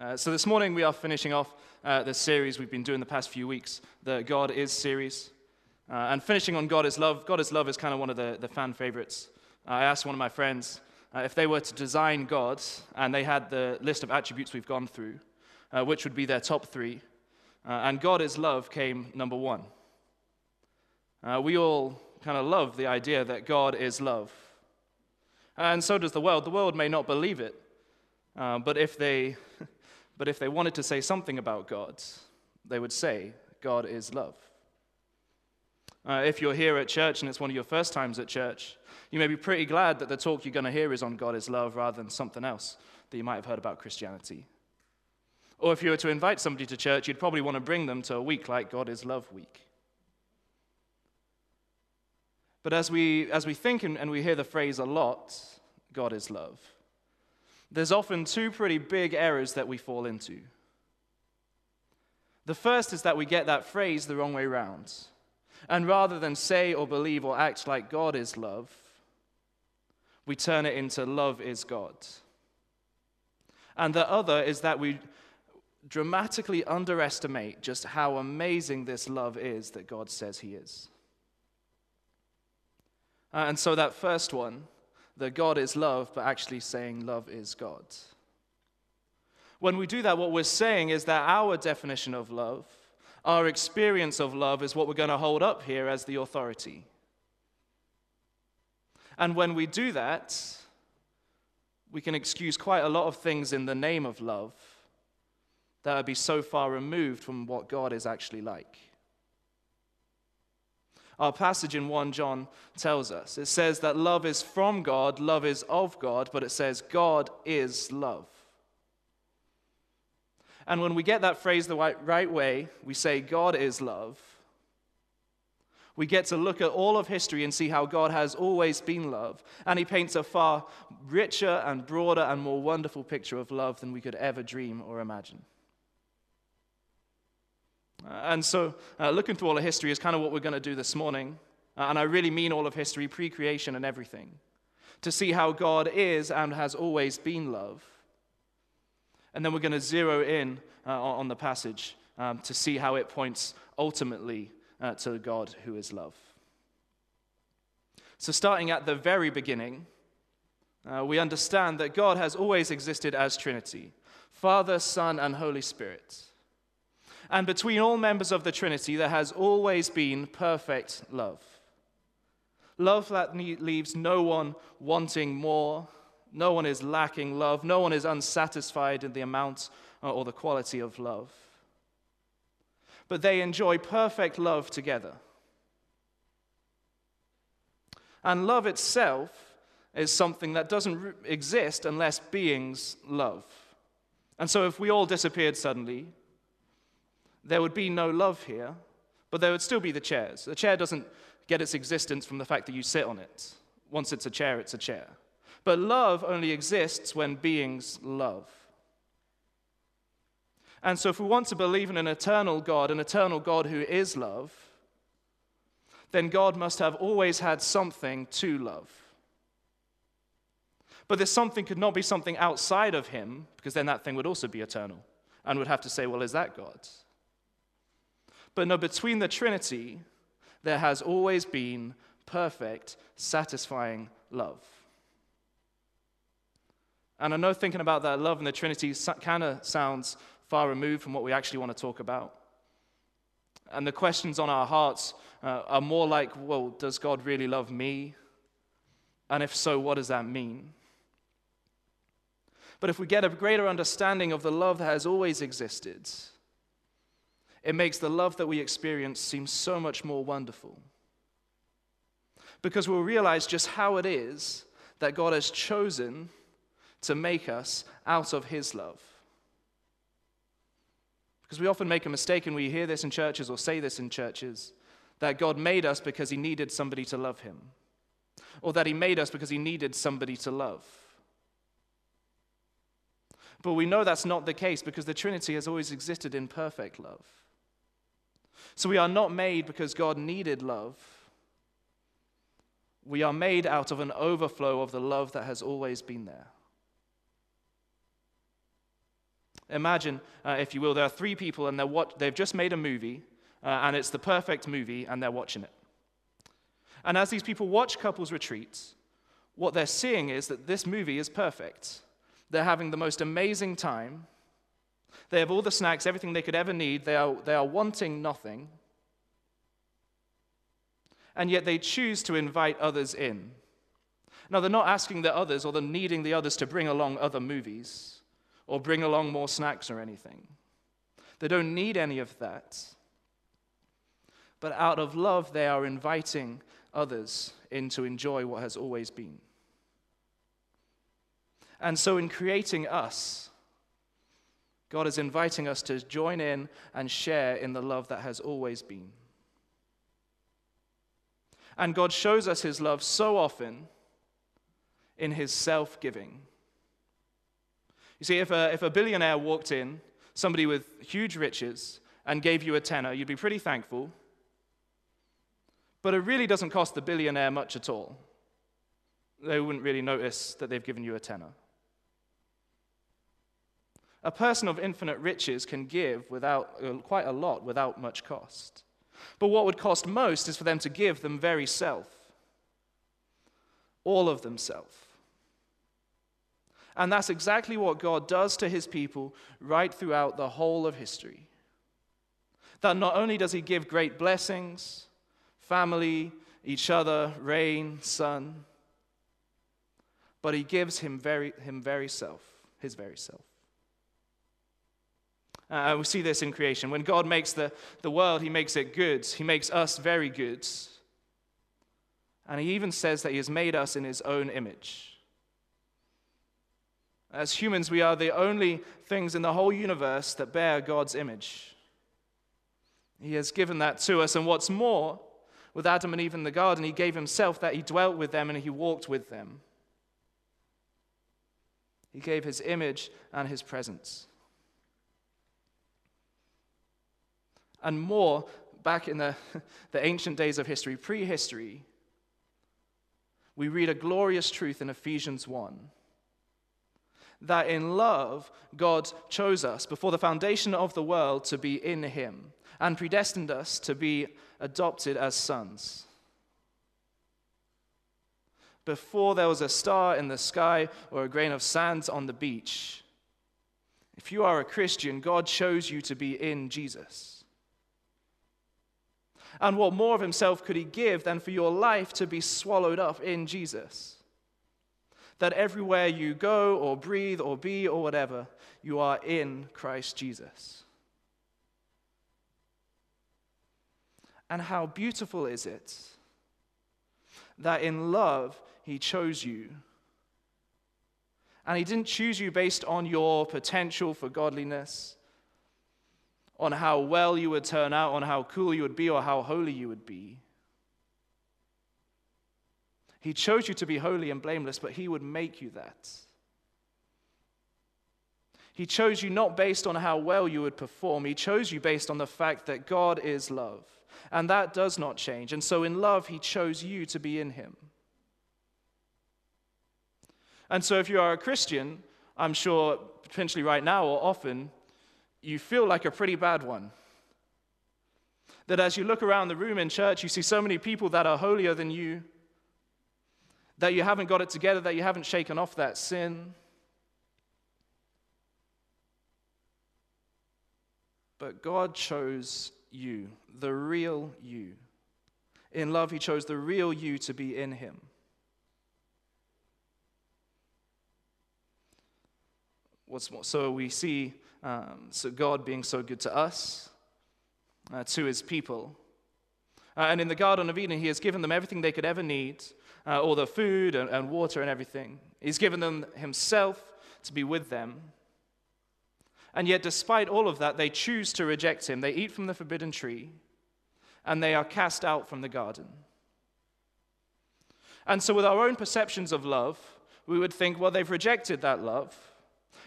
Uh, so this morning we are finishing off uh, the series we've been doing the past few weeks, the God is series. Uh, and finishing on God is Love. God is Love is kind of one of the, the fan favorites. I asked one of my friends uh, if they were to design God and they had the list of attributes we've gone through, uh, which would be their top three. Uh, and God is Love came number one. we all kind of love the idea that God is love. And so does the world. The world may not believe it, but if they But if they wanted to say something about God, they would say, God is love. Uh, if you're here at church and it's one of your first times at church, you may be pretty glad that the talk you're going to hear is on God is love rather than something else that you might have heard about Christianity. Or if you were to invite somebody to church, you'd probably want to bring them to a week like God is Love Week. But as we, as we think and, and we hear the phrase a lot, God is love, there's often two pretty big errors that we fall into. The first is that we get that phrase the wrong way round. And rather than say or believe or act like God is love, we turn it into love is God. And the other is that we dramatically underestimate just how amazing this love is that God says He is. Uh, and so, that first one, that God is love, but actually saying love is God. When we do that, what we're saying is that our definition of love, our experience of love, is what we're going to hold up here as the authority. And when we do that, we can excuse quite a lot of things in the name of love that would be so far removed from what God is actually like. Our passage in 1 John tells us. It says that love is from God, love is of God, but it says God is love. And when we get that phrase the right, way, we say God is love. We get to look at all of history and see how God has always been love. And he paints a far richer and broader and more wonderful picture of love than we could ever dream or imagine. Uh, and so, uh, looking through all of history is kind of what we're going to do this morning. Uh, and I really mean all of history, pre creation and everything, to see how God is and has always been love. And then we're going to zero in uh, on the passage um, to see how it points ultimately uh, to God who is love. So, starting at the very beginning, uh, we understand that God has always existed as Trinity Father, Son, and Holy Spirit. And between all members of the Trinity, there has always been perfect love. Love that leaves no one wanting more. No one is lacking love. No one is unsatisfied in the amount uh, or the quality of love. But they enjoy perfect love together. And love itself is something that doesn't exist unless beings love. And so if we all disappeared suddenly, there would be no love here, but there would still be the chairs. The chair doesn't get its existence from the fact that you sit on it. Once it's a chair, it's a chair. But love only exists when beings love. And so, if we want to believe in an eternal God, an eternal God who is love, then God must have always had something to love. But this something could not be something outside of him, because then that thing would also be eternal and would have to say, well, is that God? But no, between the Trinity, there has always been perfect, satisfying love. And I know thinking about that love in the Trinity kind of sounds far removed from what we actually want to talk about. And the questions on our hearts uh, are more like, well, does God really love me? And if so, what does that mean? But if we get a greater understanding of the love that has always existed, it makes the love that we experience seem so much more wonderful. Because we'll realize just how it is that God has chosen to make us out of His love. Because we often make a mistake, and we hear this in churches or say this in churches, that God made us because He needed somebody to love Him, or that He made us because He needed somebody to love. But we know that's not the case because the Trinity has always existed in perfect love. So we are not made because God needed love. We are made out of an overflow of the love that has always been there. Imagine, uh, if you will, there are three people and they're what, they've just made a movie, uh, and it's the perfect movie, and they're watching it. And as these people watch couples retreats, what they're seeing is that this movie is perfect. They're having the most amazing time. They have all the snacks, everything they could ever need. They are, they are wanting nothing. And yet they choose to invite others in. Now, they're not asking the others or they're needing the others to bring along other movies or bring along more snacks or anything. They don't need any of that. But out of love, they are inviting others in to enjoy what has always been. And so, in creating us, God is inviting us to join in and share in the love that has always been. And God shows us his love so often in his self giving. You see, if a, if a billionaire walked in, somebody with huge riches, and gave you a tenner, you'd be pretty thankful. But it really doesn't cost the billionaire much at all. They wouldn't really notice that they've given you a tenner. A person of infinite riches can give without, uh, quite a lot without much cost. But what would cost most is for them to give them very self, all of themselves. And that's exactly what God does to his people right throughout the whole of history. That not only does he give great blessings, family, each other, rain, sun, but he gives him very, him very self, his very self. Uh, we see this in creation. When God makes the, the world, He makes it good. He makes us very good. And He even says that He has made us in His own image. As humans, we are the only things in the whole universe that bear God's image. He has given that to us. And what's more, with Adam and Eve in the garden, He gave Himself that He dwelt with them and He walked with them. He gave His image and His presence. And more back in the, the ancient days of history, prehistory, we read a glorious truth in Ephesians 1 that in love, God chose us before the foundation of the world to be in Him and predestined us to be adopted as sons. Before there was a star in the sky or a grain of sand on the beach, if you are a Christian, God chose you to be in Jesus. And what more of himself could he give than for your life to be swallowed up in Jesus? That everywhere you go or breathe or be or whatever, you are in Christ Jesus. And how beautiful is it that in love he chose you? And he didn't choose you based on your potential for godliness on how well you would turn out, on how cool you would be, or how holy you would be. He chose you to be holy and blameless, but He would make you that. He chose you not based on how well you would perform, He chose you based on the fact that God is love. And that does not change. And so in love, He chose you to be in Him. And so if you are a Christian, I'm sure potentially right now or often, you feel like a pretty bad one. That as you look around the room in church, you see so many people that are holier than you, that you haven't got it together, that you haven't shaken off that sin. But God chose you, the real you. In love, He chose the real you to be in Him. What's more, so we see um, so God being so good to us, uh, to his people. Uh, and in the Garden of Eden, he has given them everything they could ever need uh, all the food and, and water and everything. He's given them himself to be with them. And yet, despite all of that, they choose to reject him. They eat from the forbidden tree and they are cast out from the garden. And so, with our own perceptions of love, we would think, well, they've rejected that love.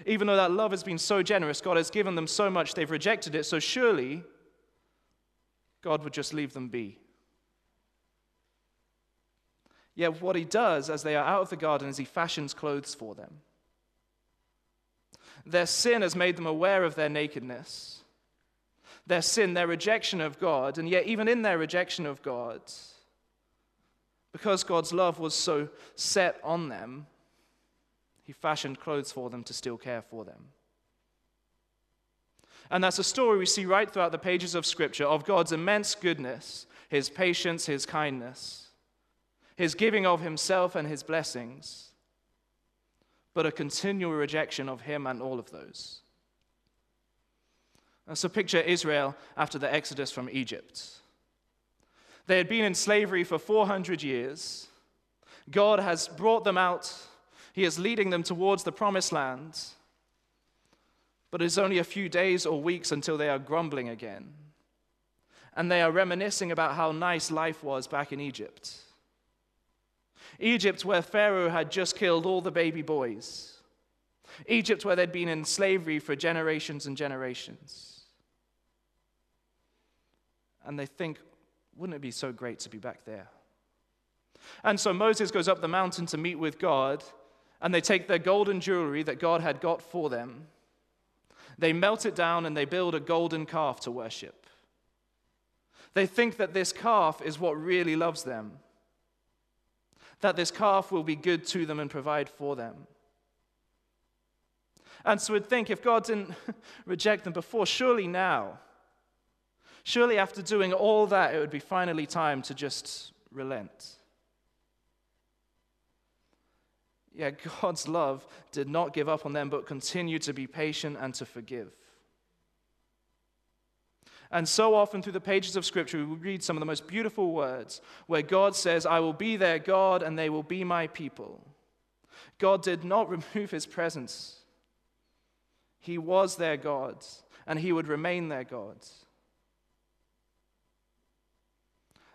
Even though that love has been so generous, God has given them so much, they've rejected it. So surely God would just leave them be. Yet, what he does as they are out of the garden is he fashions clothes for them. Their sin has made them aware of their nakedness, their sin, their rejection of God, and yet, even in their rejection of God, because God's love was so set on them, He fashioned clothes for them to still care for them. And that's a story we see right throughout the pages of Scripture of God's immense goodness, His patience, His kindness, His giving of Himself and His blessings but a continual rejection of him and all of those. And so picture Israel after the exodus from Egypt. They had been in slavery for 400 years. God has brought them out, He is leading them towards the promised land. But it's only a few days or weeks until they are grumbling again. And they are reminiscing about how nice life was back in Egypt. Egypt, where Pharaoh had just killed all the baby boys. Egypt, where they'd been in slavery for generations and generations. And they think, wouldn't it be so great to be back there? And so Moses goes up the mountain to meet with God, and they take their golden jewelry that God had got for them. They melt it down and they build a golden calf to worship. They think that this calf is what really loves them that this calf will be good to them and provide for them. And so we'd think if God didn't reject them before, surely now, surely after doing all that, it would be finally time to just relent. Yeah, God's love did not give up on them, but continued to be patient and to forgive. And so often through the pages of Scripture, we read some of the most beautiful words where God says, I will be their God and they will be my people. God did not remove his presence, he was their God and he would remain their God.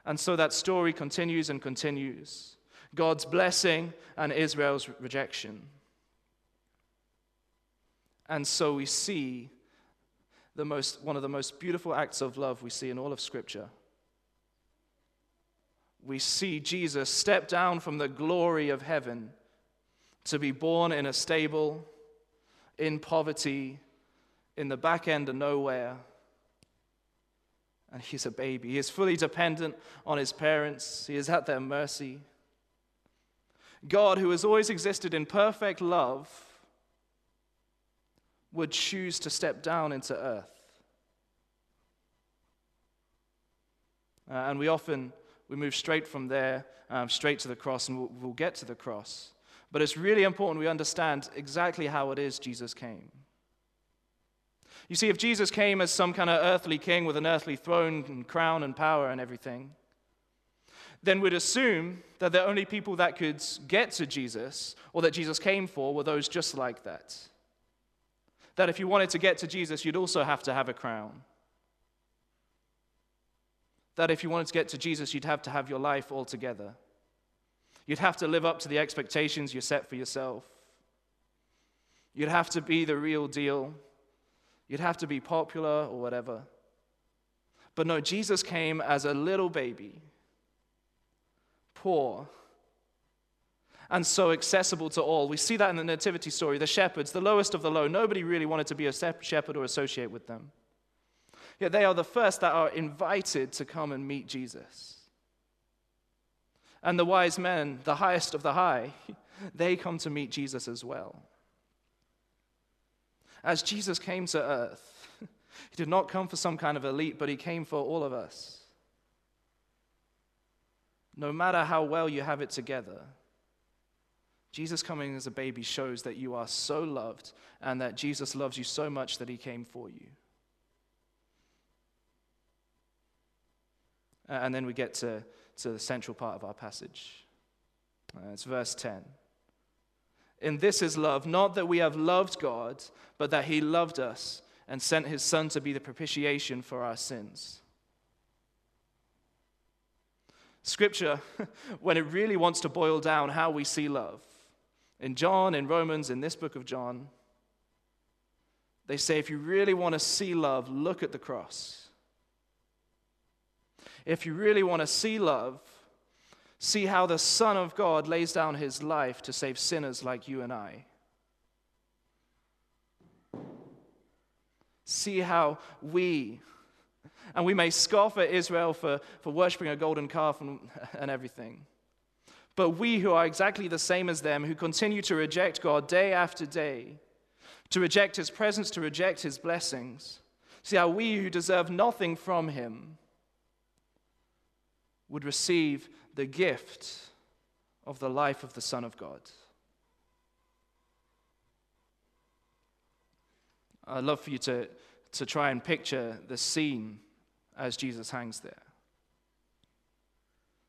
And so that story continues and continues God's blessing and Israel's rejection. And so we see the most, one of the most beautiful acts of love we see in all of Scripture. We see Jesus step down from the glory of heaven to be born in a stable, in poverty, in the back end of nowhere. And he's a baby. He is fully dependent on his parents, he is at their mercy. God, who has always existed in perfect love, would choose to step down into earth. Uh, and we often we move straight from there, um, straight to the cross, and we'll, we'll get to the cross. But it's really important we understand exactly how it is Jesus came. You see, if Jesus came as some kind of earthly king with an earthly throne and crown and power and everything, then we'd assume that the only people that could get to Jesus or that Jesus came for were those just like that that if you wanted to get to Jesus, you'd also have to have a crown. That if you wanted to get to Jesus, you'd have to have your life all together. You'd have to live up to the expectations you set for yourself. You'd have to be the real deal. You'd have to be popular or whatever. But no, Jesus came as a little baby, poor, and so accessible to all. We see that in the Nativity story. The shepherds, the lowest of the low, nobody really wanted to be a shepherd or associate with them. Yet they are the first that are invited to come and meet Jesus. And the wise men, the highest of the high, they come to meet Jesus as well. As Jesus came to earth, he did not come for some kind of elite, but he came for all of us. No matter how well you have it together, Jesus coming as a baby shows that you are so loved and that Jesus loves you so much that he came for you. And then we get to, to the central part of our passage. Uh, it's verse 10. In this is love, not that we have loved God, but that he loved us and sent his Son to be the propitiation for our sins. Scripture, when it really wants to boil down how we see love, in John, in Romans, in this book of John, they say if you really want to see love, look at the cross. If you really want to see love, see how the Son of God lays down his life to save sinners like you and I. See how we, and we may scoff at Israel for, for worshiping a golden calf and, and everything. But we who are exactly the same as them, who continue to reject God day after day, to reject his presence, to reject his blessings, see how we who deserve nothing from him would receive the gift of the life of the Son of God. I'd love for you to, to try and picture the scene as Jesus hangs there.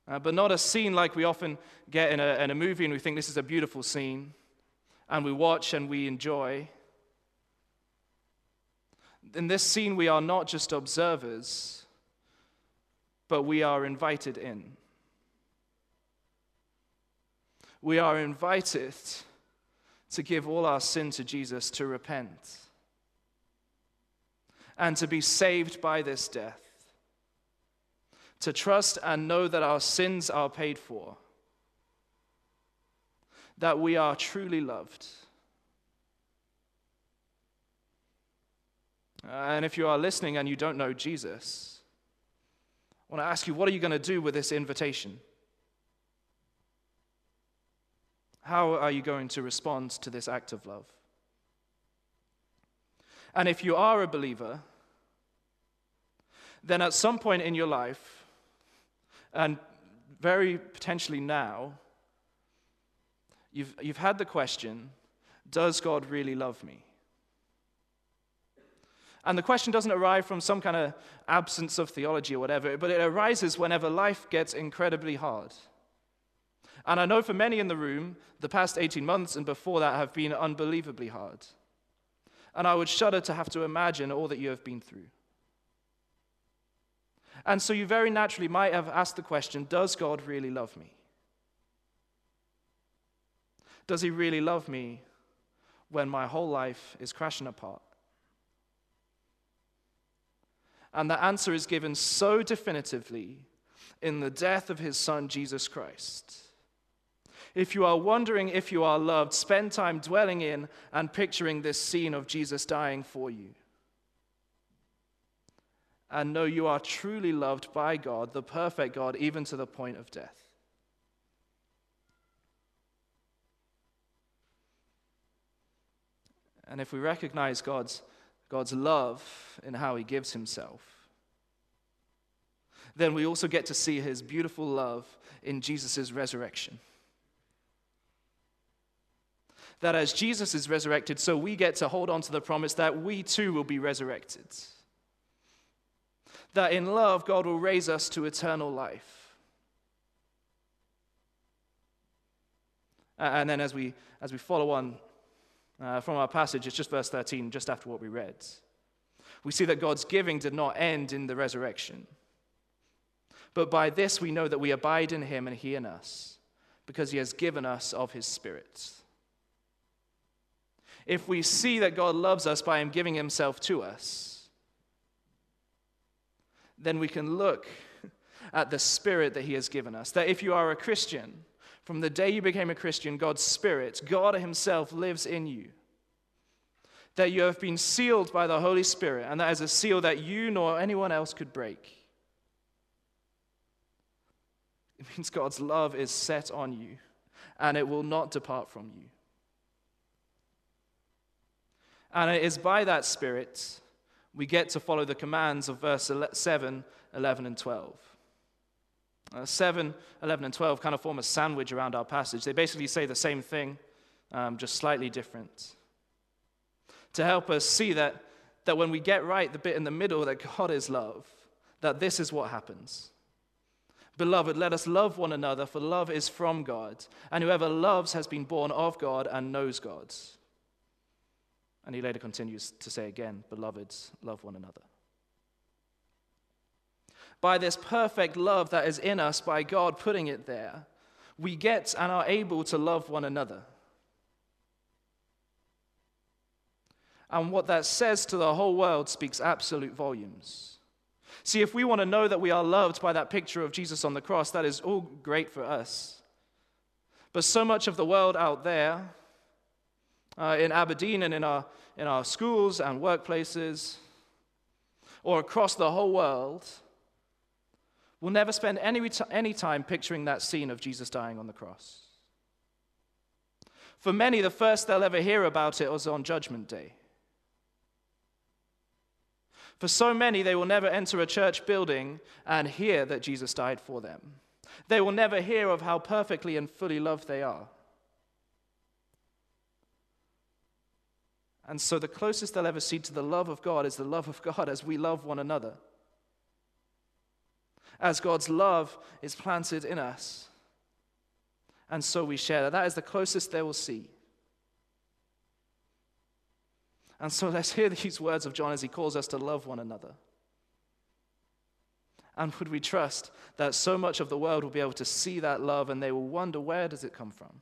Uh, but not a scene like we often get in a, in a movie and we think this is a beautiful scene and we watch and we enjoy. In this scene, we are not just observers, but we are invited in. We are invited to give all our sin to Jesus, to repent, and to be saved by this death, to trust and know that our sins are paid for, that we are truly loved. And if you are listening and you don't know Jesus, I want to ask you, what are you going to do with this invitation? How are you going to respond to this act of love? And if you are a believer, then at some point in your life, and very potentially now, you've, you've had the question Does God really love me? And the question doesn't arise from some kind of absence of theology or whatever, but it arises whenever life gets incredibly hard. And I know for many in the room, the past 18 months and before that have been unbelievably hard. And I would shudder to have to imagine all that you have been through. And so you very naturally might have asked the question Does God really love me? Does He really love me when my whole life is crashing apart? And the answer is given so definitively in the death of his son, Jesus Christ. If you are wondering if you are loved, spend time dwelling in and picturing this scene of Jesus dying for you. And know you are truly loved by God, the perfect God, even to the point of death. And if we recognize God's God's love in how he gives himself, then we also get to see his beautiful love in Jesus' resurrection. That as Jesus is resurrected, so we get to hold on to the promise that we too will be resurrected. That in love, God will raise us to eternal life. And then as we, as we follow on uh, from our passage, it's just verse 13, just after what we read. We see that God's giving did not end in the resurrection. But by this we know that we abide in him and he in us, because he has given us of his Spirit. If we see that God loves us by him giving himself to us, then we can look at the Spirit that he has given us. That if you are a Christian, from the day you became a Christian, God's Spirit, God Himself lives in you. That you have been sealed by the Holy Spirit, and that is a seal that you nor anyone else could break. It means God's love is set on you, and it will not depart from you. And it is by that Spirit we get to follow the commands of verse 7, 11, and 12. Uh, 7, 11, and 12 kind of form a sandwich around our passage. They basically say the same thing, um, just slightly different. To help us see that, that when we get right the bit in the middle, that God is love, that this is what happens. Beloved, let us love one another, for love is from God, and whoever loves has been born of God and knows God. And he later continues to say again, Beloveds, love one another by this perfect love that is in us by God putting it there, we get and are able to love one another. And what that says to the whole world speaks absolute volumes. See, if we want to know that we are loved by that picture of Jesus on the cross, that is all great for us. But so much of the world out there, uh, in Aberdeen and in our, in our schools and workplaces, or across the whole world will never spend any, any time picturing that scene of Jesus dying on the cross. For many, the first they'll ever hear about it was on Judgment Day. For so many, they will never enter a church building and hear that Jesus died for them. They will never hear of how perfectly and fully loved they are. And so, the closest they'll ever see to the love of God is the love of God as we love one another. As God's love is planted in us. And so we share that. That is the closest they will see. And so let's hear these words of John as he calls us to love one another. And would we trust that so much of the world will be able to see that love and they will wonder where does it come from?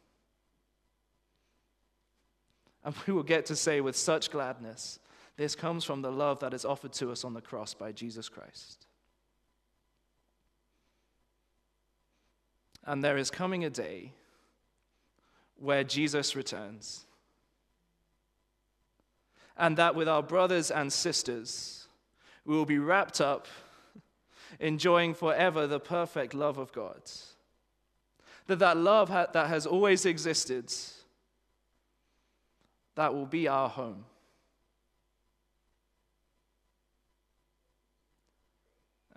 And we will get to say with such gladness, this comes from the love that is offered to us on the cross by Jesus Christ. And there is coming a day where Jesus returns and that with our brothers and sisters, we will be wrapped up, enjoying forever the perfect love of God. That that love ha- that has always existed, that will be our home.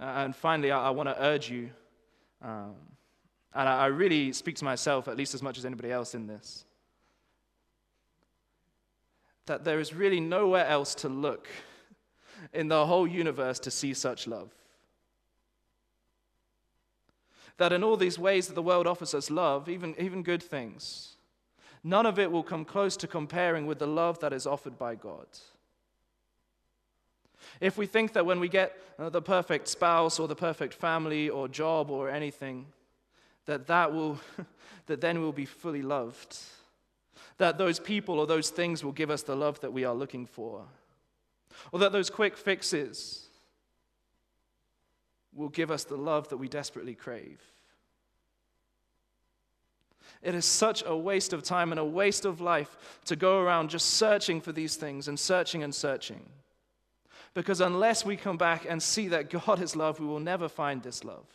and finally, I, I want to urge you, um, and I, I really speak to myself at least as much as anybody else in this that there is really nowhere else to look in the whole universe to see such love. That in all these ways that the world offers us love, even, even good things, none of it will come close to comparing with the love that is offered by God. If we think that when we get uh, the perfect spouse or the perfect family or job or anything, that that will, that then we'll be fully loved that those people or those things will give us the love that we are looking for, or that those quick fixes will give us the love that we desperately crave. It is such a waste of time and a waste of life to go around just searching for these things and searching and searching. Because unless we come back and see that God is love, we will never find this love.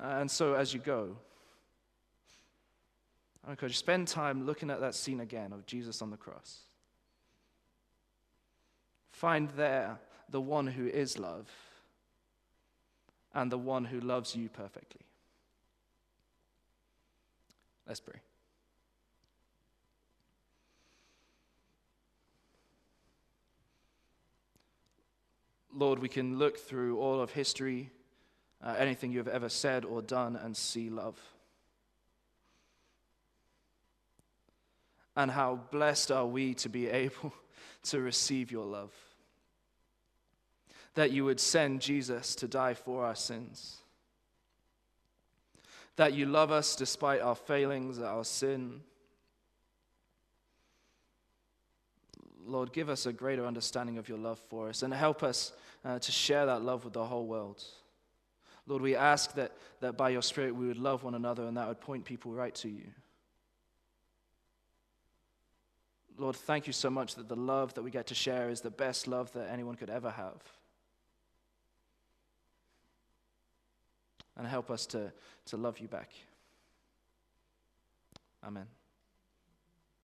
And so, as you go, I encourage you, spend time looking at that scene again of Jesus on the cross. Find there the one who is love and the one who loves you perfectly. Let's pray. Lord, we can look through all of history, uh, anything you have ever said or done, and see love. and how blessed are we to be able to receive your love. That you would send Jesus to die for our sins. That you love us despite our failings, our sin. Lord, give us a greater understanding of your love for us and help us uh, to share that love with the whole world. Lord, we ask that, that by your Spirit we would love one another and that would point people right to you. Lord, thank you so much that the love that we get to share is the best love that anyone could ever have. And help us to, to love you back. Amen.